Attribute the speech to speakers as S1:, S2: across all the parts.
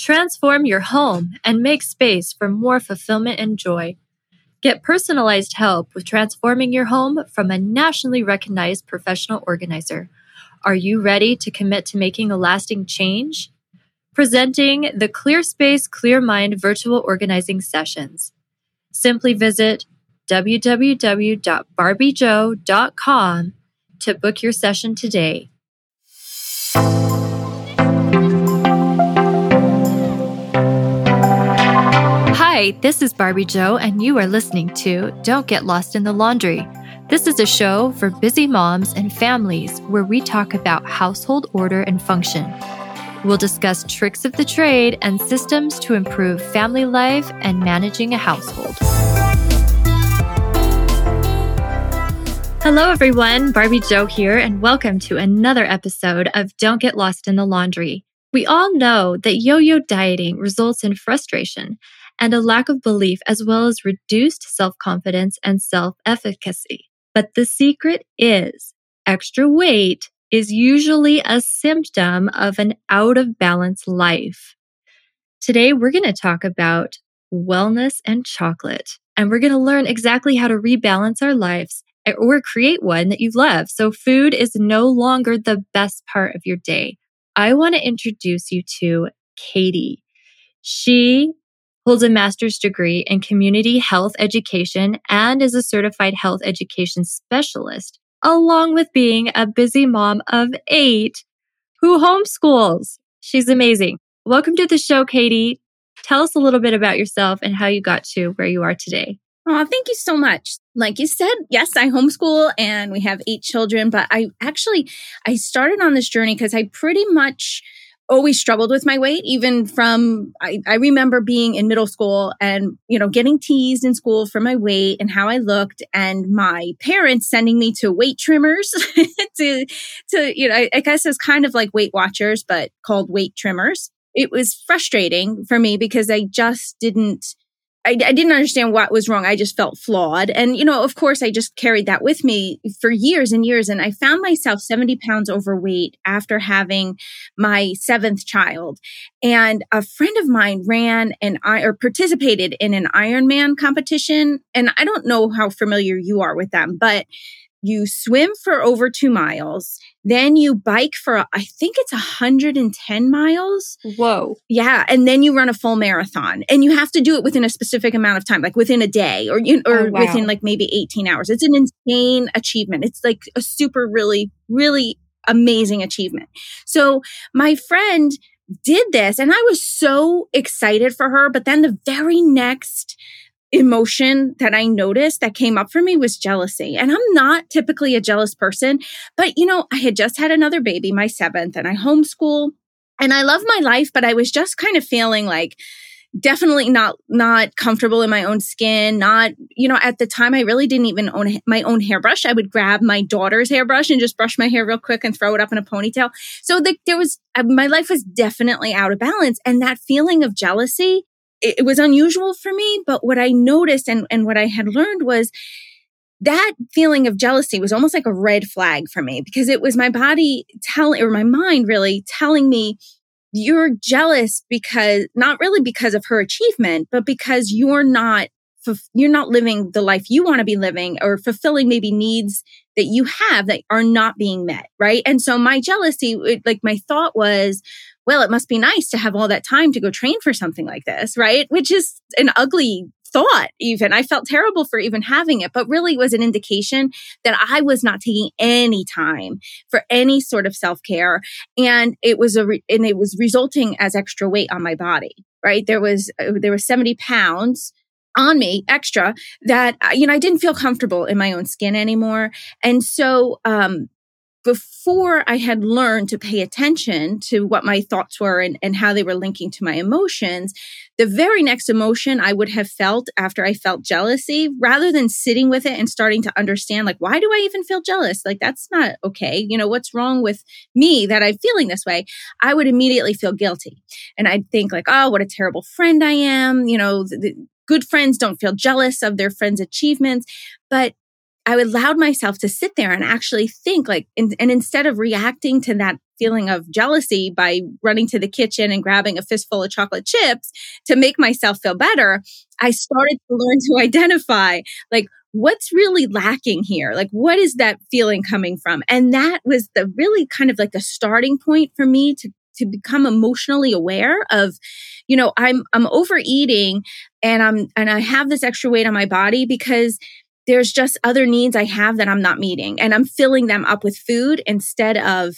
S1: Transform your home and make space for more fulfillment and joy. Get personalized help with transforming your home from a nationally recognized professional organizer. Are you ready to commit to making a lasting change? Presenting the Clear Space, Clear Mind virtual organizing sessions. Simply visit www.barbiejoe.com to book your session today. Hi, this is Barbie Joe, and you are listening to Don't Get Lost in the Laundry. This is a show for busy moms and families where we talk about household order and function. We'll discuss tricks of the trade and systems to improve family life and managing a household. Hello, everyone. Barbie Joe here, and welcome to another episode of Don't Get Lost in the Laundry. We all know that yo yo dieting results in frustration and a lack of belief, as well as reduced self confidence and self efficacy. But the secret is extra weight is usually a symptom of an out of balance life. Today, we're going to talk about wellness and chocolate, and we're going to learn exactly how to rebalance our lives or create one that you love. So food is no longer the best part of your day. I want to introduce you to Katie. She holds a master's degree in community health education and is a certified health education specialist, along with being a busy mom of eight who homeschools. She's amazing. Welcome to the show, Katie. Tell us a little bit about yourself and how you got to where you are today.
S2: Oh, thank you so much. Like you said, yes, I homeschool and we have eight children, but I actually I started on this journey because I pretty much always struggled with my weight, even from I, I remember being in middle school and you know getting teased in school for my weight and how I looked, and my parents sending me to weight trimmers to to you know I, I guess it's kind of like Weight Watchers, but called weight trimmers. It was frustrating for me because I just didn't I, I, didn't understand what was wrong. I just felt flawed. And, you know, of course, I just carried that with me for years and years. And I found myself 70 pounds overweight after having my seventh child. And a friend of mine ran and I or participated in an Ironman competition. And I don't know how familiar you are with them, but you swim for over two miles, then you bike for, I think it's 110 miles.
S1: Whoa.
S2: Yeah. And then you run a full marathon and you have to do it within a specific amount of time, like within a day or, you, or oh, wow. within like maybe 18 hours. It's an insane achievement. It's like a super, really, really amazing achievement. So my friend did this and I was so excited for her. But then the very next emotion that I noticed that came up for me was jealousy. And I'm not typically a jealous person, but you know, I had just had another baby, my seventh, and I homeschool and I love my life, but I was just kind of feeling like, definitely not not comfortable in my own skin not you know at the time i really didn't even own my own hairbrush i would grab my daughter's hairbrush and just brush my hair real quick and throw it up in a ponytail so the, there was uh, my life was definitely out of balance and that feeling of jealousy it, it was unusual for me, but what I noticed and, and what I had learned was that feeling of jealousy was almost like a red flag for me because it was my body telling, or my mind really telling me, you're jealous because not really because of her achievement, but because you're not you're not living the life you want to be living or fulfilling maybe needs that you have that are not being met right? And so my jealousy like my thought was well, it must be nice to have all that time to go train for something like this, right? Which is an ugly thought even. I felt terrible for even having it but really was an indication that i was not taking any time for any sort of self-care and it was a re- and it was resulting as extra weight on my body right? There was uh, there was 70 pounds on me extra that uh, you know i didn't feel comfortable in my own skin anymore. And so um before I had learned to pay attention to what my thoughts were and, and how they were linking to my emotions, the very next emotion I would have felt after I felt jealousy, rather than sitting with it and starting to understand, like, why do I even feel jealous? Like, that's not okay. You know, what's wrong with me that I'm feeling this way? I would immediately feel guilty. And I'd think, like, oh, what a terrible friend I am. You know, the, the good friends don't feel jealous of their friends' achievements. But I allowed myself to sit there and actually think like, and, and instead of reacting to that feeling of jealousy by running to the kitchen and grabbing a fistful of chocolate chips to make myself feel better, I started to learn to identify like, what's really lacking here? Like, what is that feeling coming from? And that was the really kind of like the starting point for me to to become emotionally aware of you know i'm i'm overeating and i'm and i have this extra weight on my body because there's just other needs i have that i'm not meeting and i'm filling them up with food instead of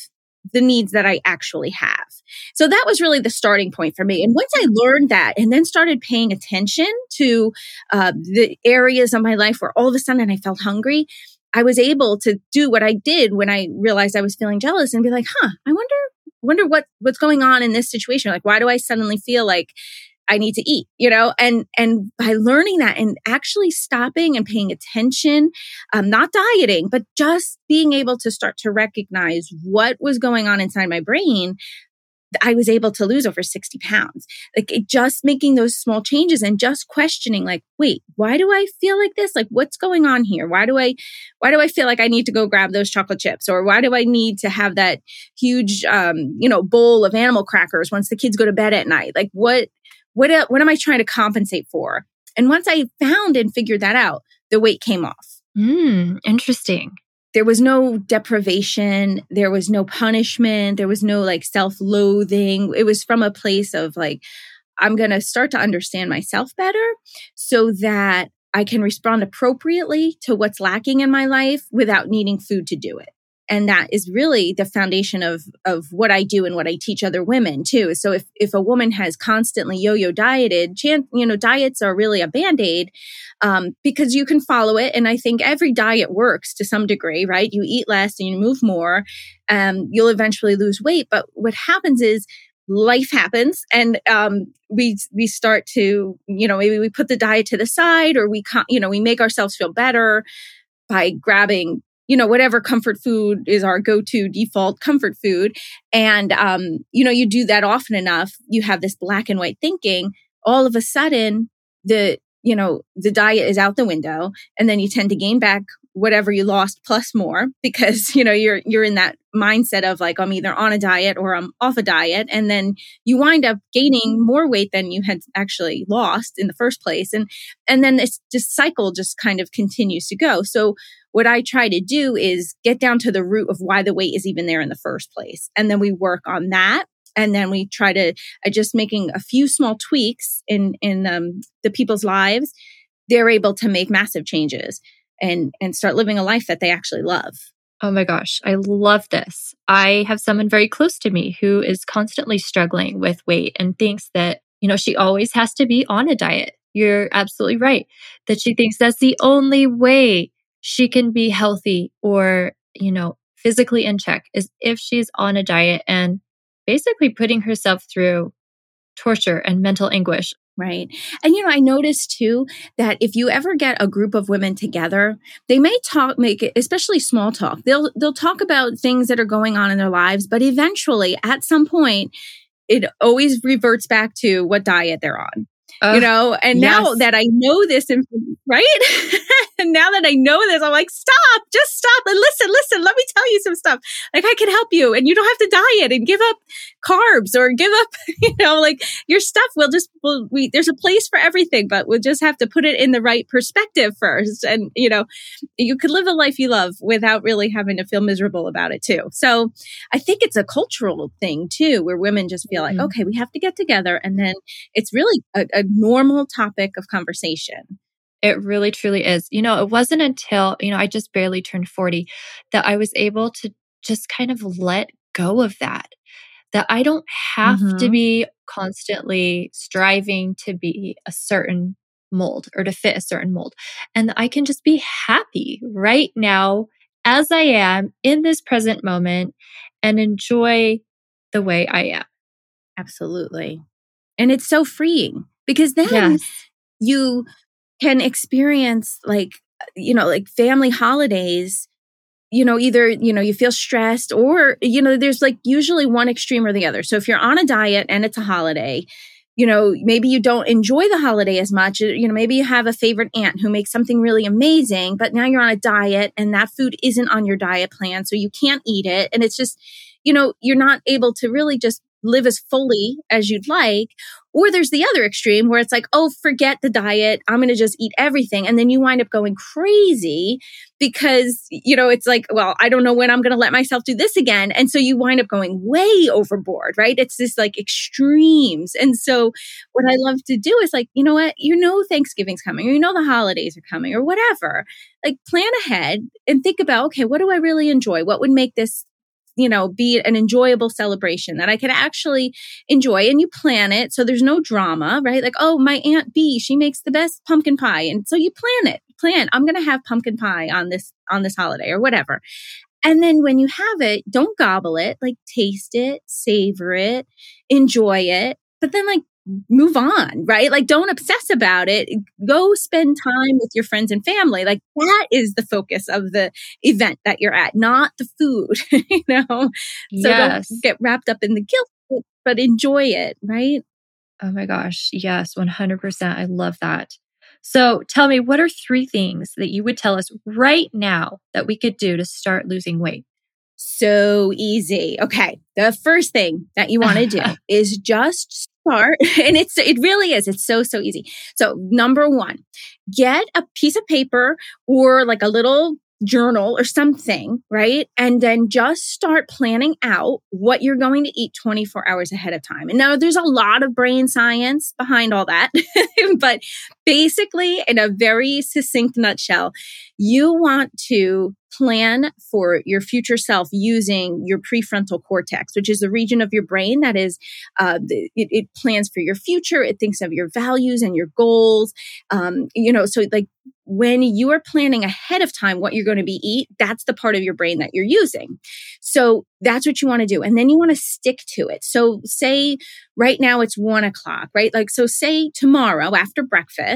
S2: the needs that I actually have. So that was really the starting point for me. And once I learned that and then started paying attention to uh, the areas of my life where all of a sudden I felt hungry, I was able to do what I did when I realized I was feeling jealous and be like, huh, I wonder, wonder what, what's going on in this situation. Like, why do I suddenly feel like I need to eat, you know, and, and by learning that and actually stopping and paying attention, um, not dieting, but just being able to start to recognize what was going on inside my brain, I was able to lose over 60 pounds. Like just making those small changes and just questioning, like, wait, why do I feel like this? Like, what's going on here? Why do I, why do I feel like I need to go grab those chocolate chips? Or why do I need to have that huge, um, you know, bowl of animal crackers once the kids go to bed at night? Like, what, what, what am I trying to compensate for? And once I found and figured that out, the weight came off.
S1: Mm, interesting.
S2: There was no deprivation. There was no punishment. There was no like self loathing. It was from a place of like, I'm going to start to understand myself better so that I can respond appropriately to what's lacking in my life without needing food to do it and that is really the foundation of of what I do and what I teach other women too. So if if a woman has constantly yo-yo dieted, you know, diets are really a band-aid um, because you can follow it, and I think every diet works to some degree, right? You eat less and you move more, um, you'll eventually lose weight. But what happens is life happens and um, we we start to you know maybe we put the diet to the side or we you know we make ourselves feel better by grabbing you know, whatever comfort food is our go-to default comfort food. And, um, you know, you do that often enough, you have this black and white thinking. All of a sudden, the, you know, the diet is out the window and then you tend to gain back whatever you lost plus more because you know you're you're in that mindset of like I'm either on a diet or I'm off a diet and then you wind up gaining more weight than you had actually lost in the first place and and then this just cycle just kind of continues to go so what I try to do is get down to the root of why the weight is even there in the first place. And then we work on that. And then we try to uh, just making a few small tweaks in, in um, the people's lives. They're able to make massive changes and, and start living a life that they actually love.
S1: Oh my gosh, I love this. I have someone very close to me who is constantly struggling with weight and thinks that, you know, she always has to be on a diet. You're absolutely right. That she thinks that's the only way she can be healthy or, you know, physically in check is if she's on a diet and basically putting herself through torture and mental anguish.
S2: Right. And, you know, I noticed too that if you ever get a group of women together, they may talk, make it, especially small talk. They'll, they'll talk about things that are going on in their lives, but eventually at some point, it always reverts back to what diet they're on. Uh, you know, and yes. now that I know this, right? and now that I know this, I'm like, stop, just stop and listen, listen, let me tell you some stuff. Like I can help you and you don't have to diet and give up carbs or give up, you know, like your stuff. We'll just, we'll, we, there's a place for everything, but we'll just have to put it in the right perspective first. And, you know, you could live a life you love without really having to feel miserable about it too. So I think it's a cultural thing too, where women just feel like, mm-hmm. okay, we have to get together. And then it's really a, a normal topic of conversation.
S1: It really truly is. You know, it wasn't until, you know, I just barely turned 40 that I was able to just kind of let go of that. That I don't have mm-hmm. to be constantly striving to be a certain mold or to fit a certain mold. And I can just be happy right now as I am in this present moment and enjoy the way I am.
S2: Absolutely. And it's so freeing because then yes. you can experience like you know like family holidays you know either you know you feel stressed or you know there's like usually one extreme or the other so if you're on a diet and it's a holiday you know maybe you don't enjoy the holiday as much uh, you know maybe you have a favorite aunt who makes something really amazing but now you're on a diet and that food isn't on your diet plan so you can't eat it and it's just you know, you're not able to really just live as fully as you'd like. Or there's the other extreme where it's like, oh, forget the diet. I'm going to just eat everything. And then you wind up going crazy because, you know, it's like, well, I don't know when I'm going to let myself do this again. And so you wind up going way overboard, right? It's this like extremes. And so what I love to do is like, you know what? You know, Thanksgiving's coming or you know, the holidays are coming or whatever. Like plan ahead and think about, okay, what do I really enjoy? What would make this you know, be an enjoyable celebration that I could actually enjoy. And you plan it. So there's no drama, right? Like, oh, my Aunt B, she makes the best pumpkin pie. And so you plan it, plan, I'm going to have pumpkin pie on this, on this holiday or whatever. And then when you have it, don't gobble it, like taste it, savor it, enjoy it. But then like move on, right? Like don't obsess about it. Go spend time with your friends and family. Like that is the focus of the event that you're at, not the food, you know? So yes. don't get wrapped up in the guilt, but enjoy it, right?
S1: Oh my gosh. Yes, 100%. I love that. So tell me, what are three things that you would tell us right now that we could do to start losing weight?
S2: So easy. Okay. The first thing that you want to do is just start and it's it really is it's so so easy so number one get a piece of paper or like a little journal or something, right? And then just start planning out what you're going to eat 24 hours ahead of time. And now there's a lot of brain science behind all that, but basically, in a very succinct nutshell, you want to plan for your future self using your prefrontal cortex, which is the region of your brain that is, uh, it, it, plans for your future. It thinks of your values and your goals. Um, you know, so like when you are planning ahead of time what you're going to be eat, that's the part of your brain that you're using. So that's what you want to do. And then you want to stick to it. So say right now it's one o'clock, right? Like, so say tomorrow after breakfast,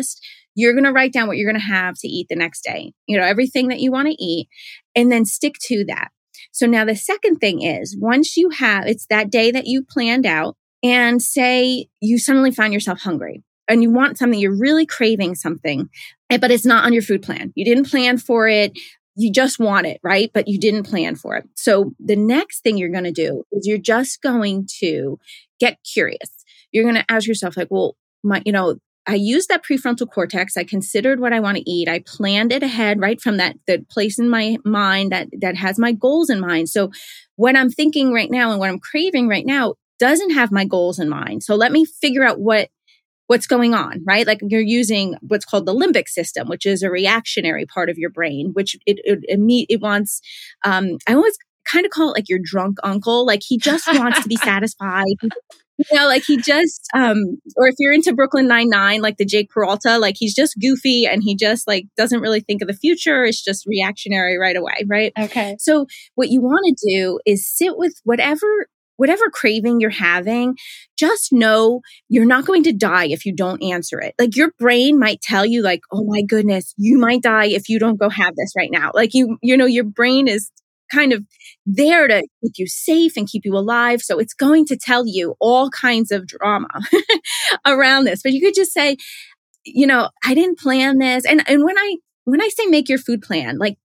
S2: you're going to write down what you're going to have to eat the next day, you know, everything that you want to eat, and then stick to that. So now the second thing is once you have, it's that day that you planned out, and say you suddenly find yourself hungry and you want something, you're really craving something, eh, but it's not on your food plan. You didn't plan for it. You just want it, right? But you didn't plan for it. So the next thing you're going to do is you're just going to get curious. You're going to ask yourself, like, well, my, you know, I used that prefrontal cortex. I considered what I want to eat. I planned it ahead right from that the place in my mind that that has my goals in mind. So what I'm thinking right now and what I'm craving right now doesn't have my goals in mind. So let me figure out what what's going on, right? Like you're using what's called the limbic system, which is a reactionary part of your brain, which it it, it, it wants. Um, I always kind of call it like your drunk uncle. Like he just wants to be satisfied you know, like he just, um, or if you're into Brooklyn Nine Nine, like the Jake Peralta, like he's just goofy and he just like doesn't really think of the future. It's just reactionary right away, right?
S1: Okay.
S2: So what you want to do is sit with whatever whatever craving you're having, just know you're not going to die if you don't answer it. Like your brain might tell you like, "Oh my goodness, you might die if you don't go have this right now." Like you you know, your brain is kind of there to keep you safe and keep you alive. So it's going to tell you all kinds of drama around this. But you could just say, you know, I didn't plan this. And and when I when I say make your food plan, like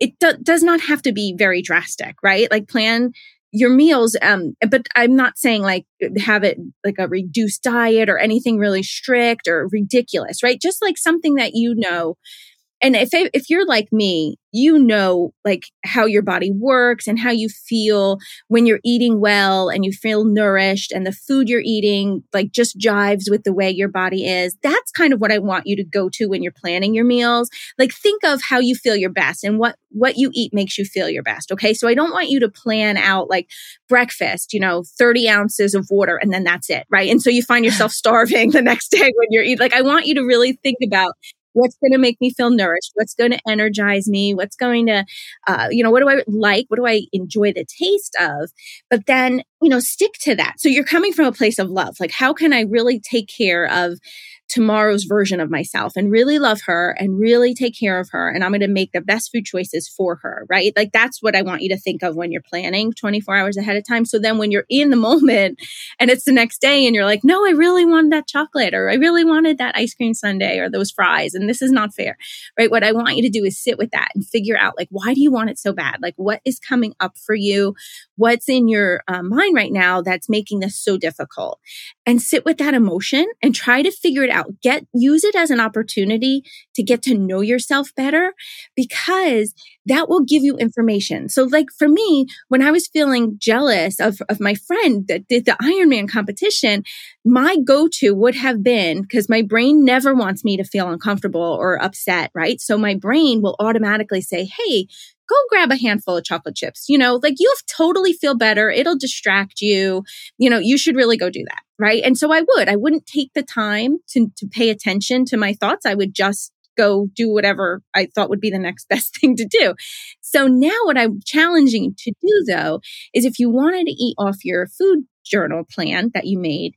S2: it do- does not have to be very drastic, right? Like plan your meals um but i'm not saying like have it like a reduced diet or anything really strict or ridiculous right just like something that you know and if if you're like me you know like how your body works and how you feel when you're eating well and you feel nourished and the food you're eating like just jives with the way your body is. That's kind of what i want you to go to when you're planning your meals. Like think of how you feel your best and what what you eat makes you feel your best okay? So i don't want you to plan out like breakfast you know 30 ounces of water and then that's it right? And so you find yourself starving the next day when you're eating like i want you to really think about what's going to make me feel nourished what's going to energize me what's going to uh, you know what do i like what do i enjoy the taste of? But then you know stick to that. So you're coming from a place of love. Like how can i really take care of tomorrow's version of myself and really love her and really take care of her. And I'm going to make the best food choices for her, right? Like that's what I want you to think of when you're planning 24 hours ahead of time. So then when you're in the moment and it's the next day and you're like, no, I really wanted that chocolate or I really wanted that ice cream sundae or those fries. And this is not fair, right? What I want you to do is sit with that and figure out like, why do you want it so bad? Like what is coming up for you? What's in your uh, mind right now that's making this so difficult. And sit with that emotion and try to figure it out. Get use it as an opportunity to get to know yourself better because that will give you information. So like for me when i was feeling jealous of, of my friend that did the ironman competition my go-to would have been because my brain never wants me to feel uncomfortable or upset right? So my brain will automatically say hey go grab a handful of chocolate chips. You know, like you'll totally feel better. It'll distract you. You know, you should really go do that. Right. And so I would, I wouldn't take the time to, to pay attention to my thoughts. I would just go do whatever I thought would be the next best thing to do. So now what I'm challenging to do though is if you wanted to eat off your food journal plan that you made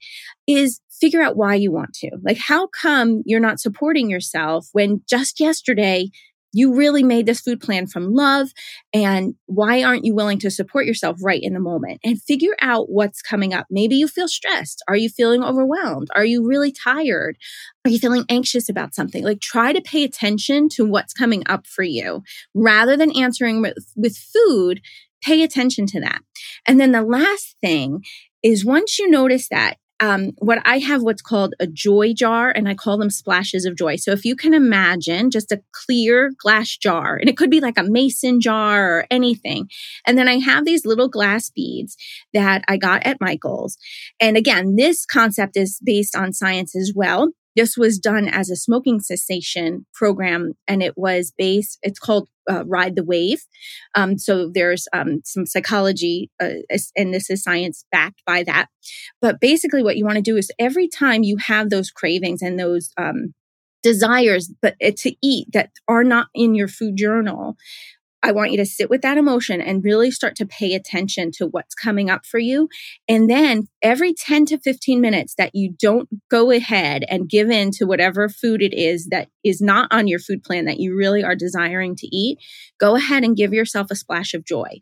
S2: is figure out why you want to. Like, how come you're not supporting yourself when just yesterday you really made this food plan from love. And why aren't you willing to support yourself right in the moment and figure out what's coming up? Maybe you feel stressed. Are you feeling overwhelmed? Are you really tired? Are you feeling anxious about something? Like try to pay attention to what's coming up for you rather than answering with, with food. Pay attention to that. And then the last thing is once you notice that, um, what I have what's called a joy jar, and I call them splashes of joy. So if you can imagine just a clear glass jar, and it could be like a mason jar or anything. And then I have these little glass beads that I got at Michael's. And again, this concept is based on science as well. This was done as a smoking cessation program, and it was based, it's called uh, Ride the Wave. Um, so there's um, some psychology, uh, and this is science backed by that. But basically, what you want to do is every time you have those cravings and those um, desires, but uh, to eat that are not in your food journal, I want you to sit with that emotion and really start to pay attention to what's coming up for you. And then every 10 to 15 minutes that you don't go ahead and give in to whatever food it is that is not on your food plan that you really are desiring to eat, go ahead and give yourself a splash of joy.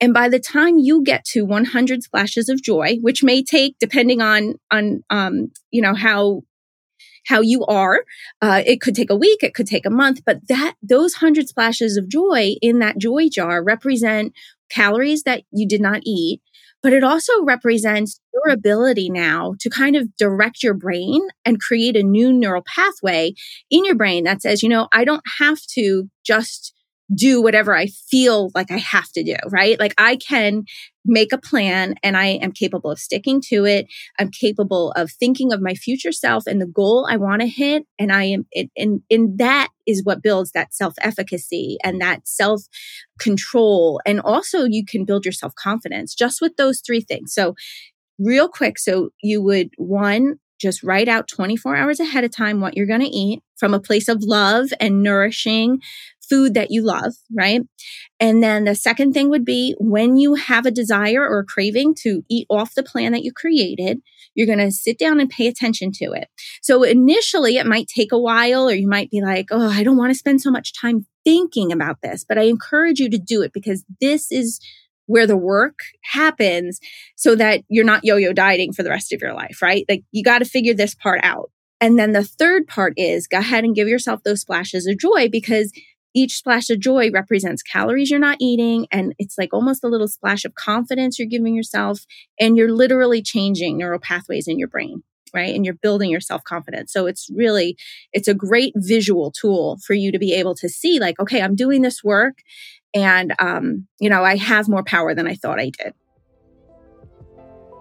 S2: And by the time you get to 100 splashes of joy, which may take, depending on, on, um, you know, how how you are. Uh, it could take a week, it could take a month, but that those hundred splashes of joy in that joy jar represent calories that you did not eat, but it also represents your ability now to kind of direct your brain and create a new neural pathway in your brain that says, you know, I don't have to just do whatever I feel like I have to do, right? Like I can make a plan and I am capable of sticking to it. I'm capable of thinking of my future self and the goal I want to hit. And I am, it, and, and that is what builds that self efficacy and that self control. And also you can build your self confidence just with those three things. So real quick. So you would one, just write out 24 hours ahead of time what you're going to eat from a place of love and nourishing food that you love, right? And then the second thing would be when you have a desire or a craving to eat off the plan that you created, you're going to sit down and pay attention to it. So initially it might take a while or you might be like, Oh, I don't want to spend so much time thinking about this, but I encourage you to do it because this is where the work happens so that you're not yo-yo dieting for the rest of your life, right? Like you got to figure this part out. And then the third part is go ahead and give yourself those splashes of joy because each splash of joy represents calories you're not eating. And it's like almost a little splash of confidence you're giving yourself. And you're literally changing neural pathways in your brain right and you're building your self confidence so it's really it's a great visual tool for you to be able to see like okay i'm doing this work and um, you know i have more power than i thought i did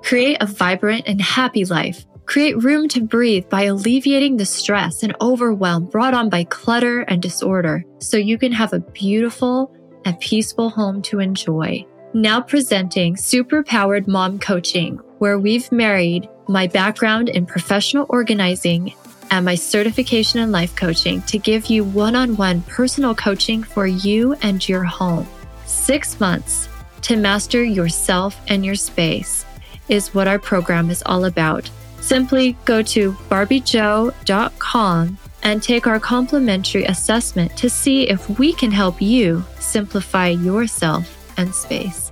S1: create a vibrant and happy life Create room to breathe by alleviating the stress and overwhelm brought on by clutter and disorder so you can have a beautiful and peaceful home to enjoy. Now presenting Superpowered Mom Coaching, where we've married my background in professional organizing and my certification in life coaching to give you one on one personal coaching for you and your home. Six months to master yourself and your space is what our program is all about. Simply go to barbiejoe.com and take our complimentary assessment to see if we can help you simplify yourself and space.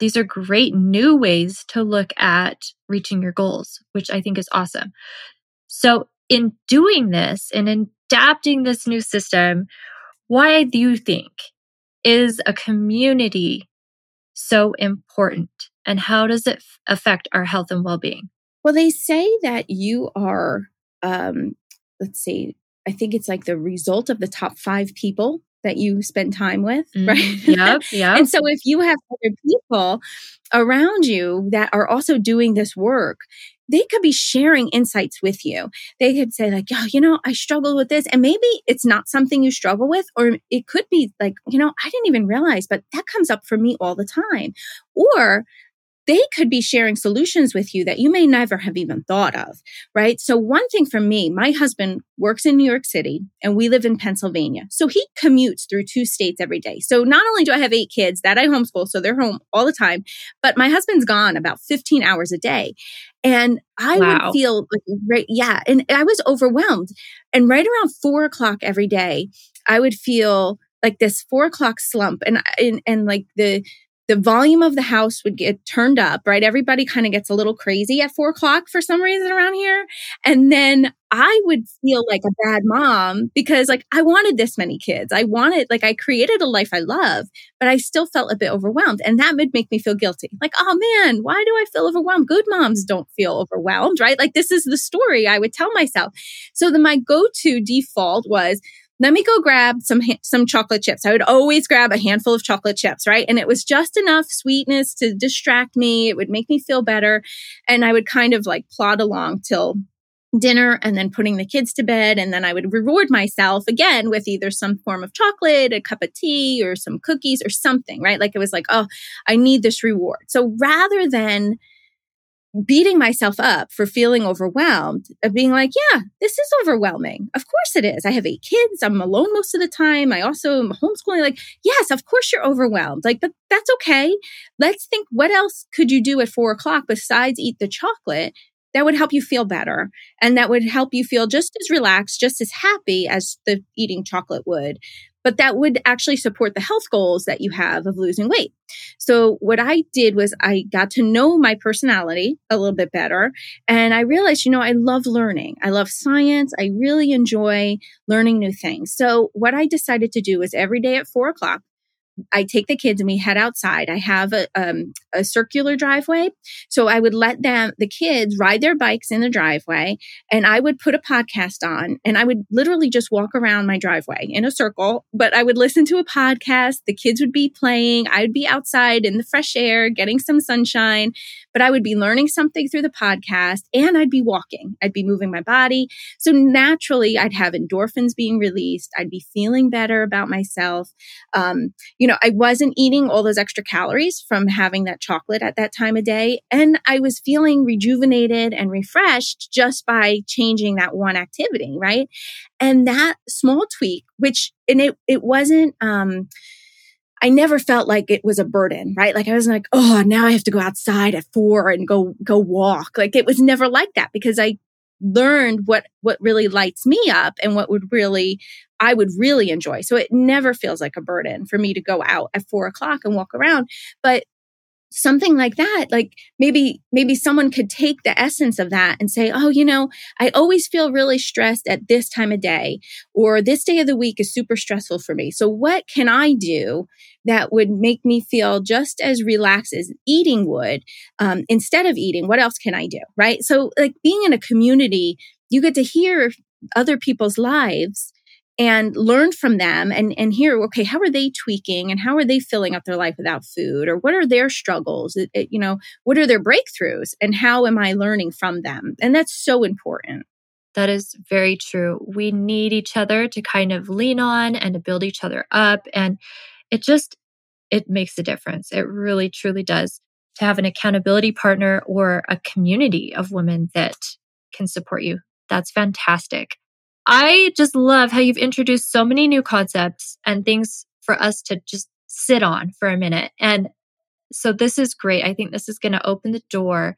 S1: These are great new ways to look at reaching your goals, which I think is awesome. So, in doing this and in adapting this new system, why do you think is a community so important and how does it f- affect our health and well-being?
S2: Well, they say that you are, um, let's see, I think it's like the result of the top five people that you spend time with, mm, right?
S1: Yep, yeah.
S2: and so if you have other people around you that are also doing this work, they could be sharing insights with you. They could say like, "Oh, you know, I struggle with this." And maybe it's not something you struggle with or it could be like, "You know, I didn't even realize, but that comes up for me all the time." Or they could be sharing solutions with you that you may never have even thought of, right? So one thing for me, my husband works in New York City and we live in Pennsylvania. So he commutes through two states every day. So not only do I have eight kids that I homeschool, so they're home all the time, but my husband's gone about 15 hours a day. And I wow. would feel like, right, yeah. And I was overwhelmed. And right around four o'clock every day, I would feel like this four o'clock slump and, and, and like the, the volume of the house would get turned up, right? Everybody kind of gets a little crazy at four o'clock for some reason around here. And then I would feel like a bad mom because like I wanted this many kids. I wanted, like I created a life I love, but I still felt a bit overwhelmed. And that would make me feel guilty. Like, oh man, why do I feel overwhelmed? Good moms don't feel overwhelmed, right? Like this is the story I would tell myself. So then my go-to default was, let me go grab some some chocolate chips. I would always grab a handful of chocolate chips, right? And it was just enough sweetness to distract me. It would make me feel better, and I would kind of like plod along till dinner and then putting the kids to bed and then I would reward myself again with either some form of chocolate, a cup of tea or some cookies or something, right? Like it was like, "Oh, I need this reward." So rather than beating myself up for feeling overwhelmed of being like, yeah, this is overwhelming. Of course it is. I have eight kids. I'm alone most of the time. I also am homeschooling. Like, yes, of course you're overwhelmed. Like, but that's okay. Let's think what else could you do at four o'clock besides eat the chocolate that would help you feel better and that would help you feel just as relaxed, just as happy as the eating chocolate would but that would actually support the health goals that you have of losing weight. So what I did was I got to know my personality a little bit better and I realized, you know, I love learning. I love science. I really enjoy learning new things. So what I decided to do was every day at four o'clock, I take the kids and we head outside. I have a, um, a circular driveway. So I would let them, the kids ride their bikes in the driveway and I would put a podcast on and I would literally just walk around my driveway in a circle, but I would listen to a podcast. The kids would be playing. I would be outside in the fresh air, getting some sunshine, but I would be learning something through the podcast and I'd be walking. I'd be moving my body. So naturally I'd have endorphins being released. I'd be feeling better about myself. Um, you know, I wasn't eating all those extra calories from having that chocolate at that time of day. And I was feeling rejuvenated and refreshed just by changing that one activity, right? And that small tweak, which, and it, it wasn't, um, I never felt like it was a burden, right? Like I was like, oh, now I have to go outside at four and go, go walk. Like it was never like that because I learned what what really lights me up and what would really I would really enjoy. So it never feels like a burden for me to go out at four o'clock and walk around. But something like that like maybe maybe someone could take the essence of that and say oh you know i always feel really stressed at this time of day or this day of the week is super stressful for me. So what can i do that would make me feel just as relaxed as eating would um, instead of eating? What else can i do right? So like being in a community you get to hear other people's lives and learn from them and, and hear, okay, how are they tweaking and how are they filling up their life without food? Or what are their struggles? It, it, you know, what are their breakthroughs and how am I learning from them? And that's so important.
S1: That is very true. We need each other to kind of lean on and to build each other up. And it just, it makes a difference. It really, truly does to have an accountability partner or a community of women that can support you. That's fantastic. I just love how you've introduced so many new concepts and things for us to just sit on for a minute. And so this is great. I think this is going to open the door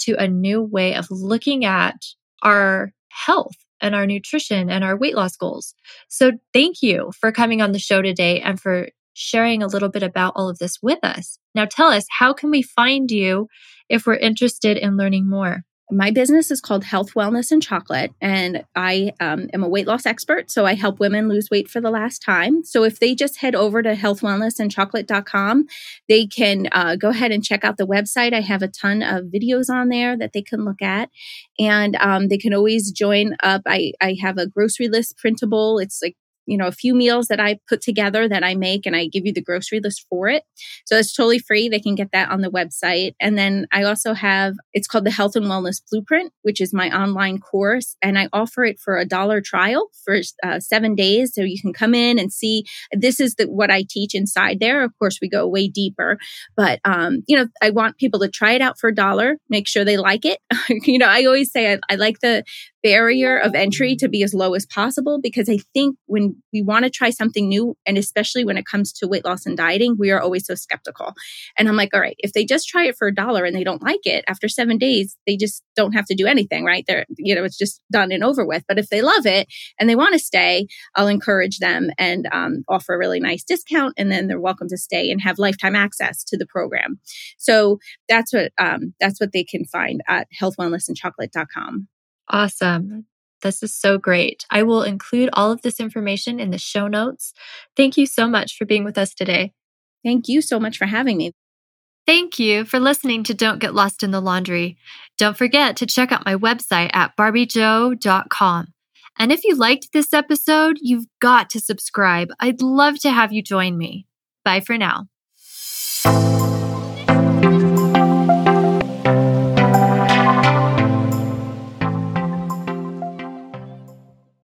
S1: to a new way of looking at our health and our nutrition and our weight loss goals. So thank you for coming on the show today and for sharing a little bit about all of this with us. Now tell us, how can we find you if we're interested in learning more?
S2: My business is called Health, Wellness, and Chocolate, and I um, am a weight loss expert. So I help women lose weight for the last time. So if they just head over to healthwellnessandchocolate.com, they can uh, go ahead and check out the website. I have a ton of videos on there that they can look at, and um, they can always join up. I, I have a grocery list printable. It's like you know, a few meals that I put together that I make and I give you the grocery list for it. So it's totally free. They can get that on the website. And then I also have, it's called the Health and Wellness Blueprint, which is my online course. And I offer it for a dollar trial for uh, seven days. So you can come in and see this is the, what I teach inside there. Of course, we go way deeper, but, um, you know, I want people to try it out for a dollar, make sure they like it. you know, I always say I, I like the barrier of entry to be as low as possible because I think when we want to try something new, and especially when it comes to weight loss and dieting, we are always so skeptical. And I'm like, all right, if they just try it for a dollar and they don't like it after seven days, they just don't have to do anything, right? They're, you know, it's just done and over with. But if they love it and they want to stay, I'll encourage them and um, offer a really nice discount. And then they're welcome to stay and have lifetime access to the program. So that's what, um, that's what they can find at healthwellnessandchocolate.com.
S1: Awesome. This is so great. I will include all of this information in the show notes. Thank you so much for being with us today.
S2: Thank you so much for having me.
S1: Thank you for listening to Don't Get Lost in the Laundry. Don't forget to check out my website at barbiejoe.com. And if you liked this episode, you've got to subscribe. I'd love to have you join me. Bye for now.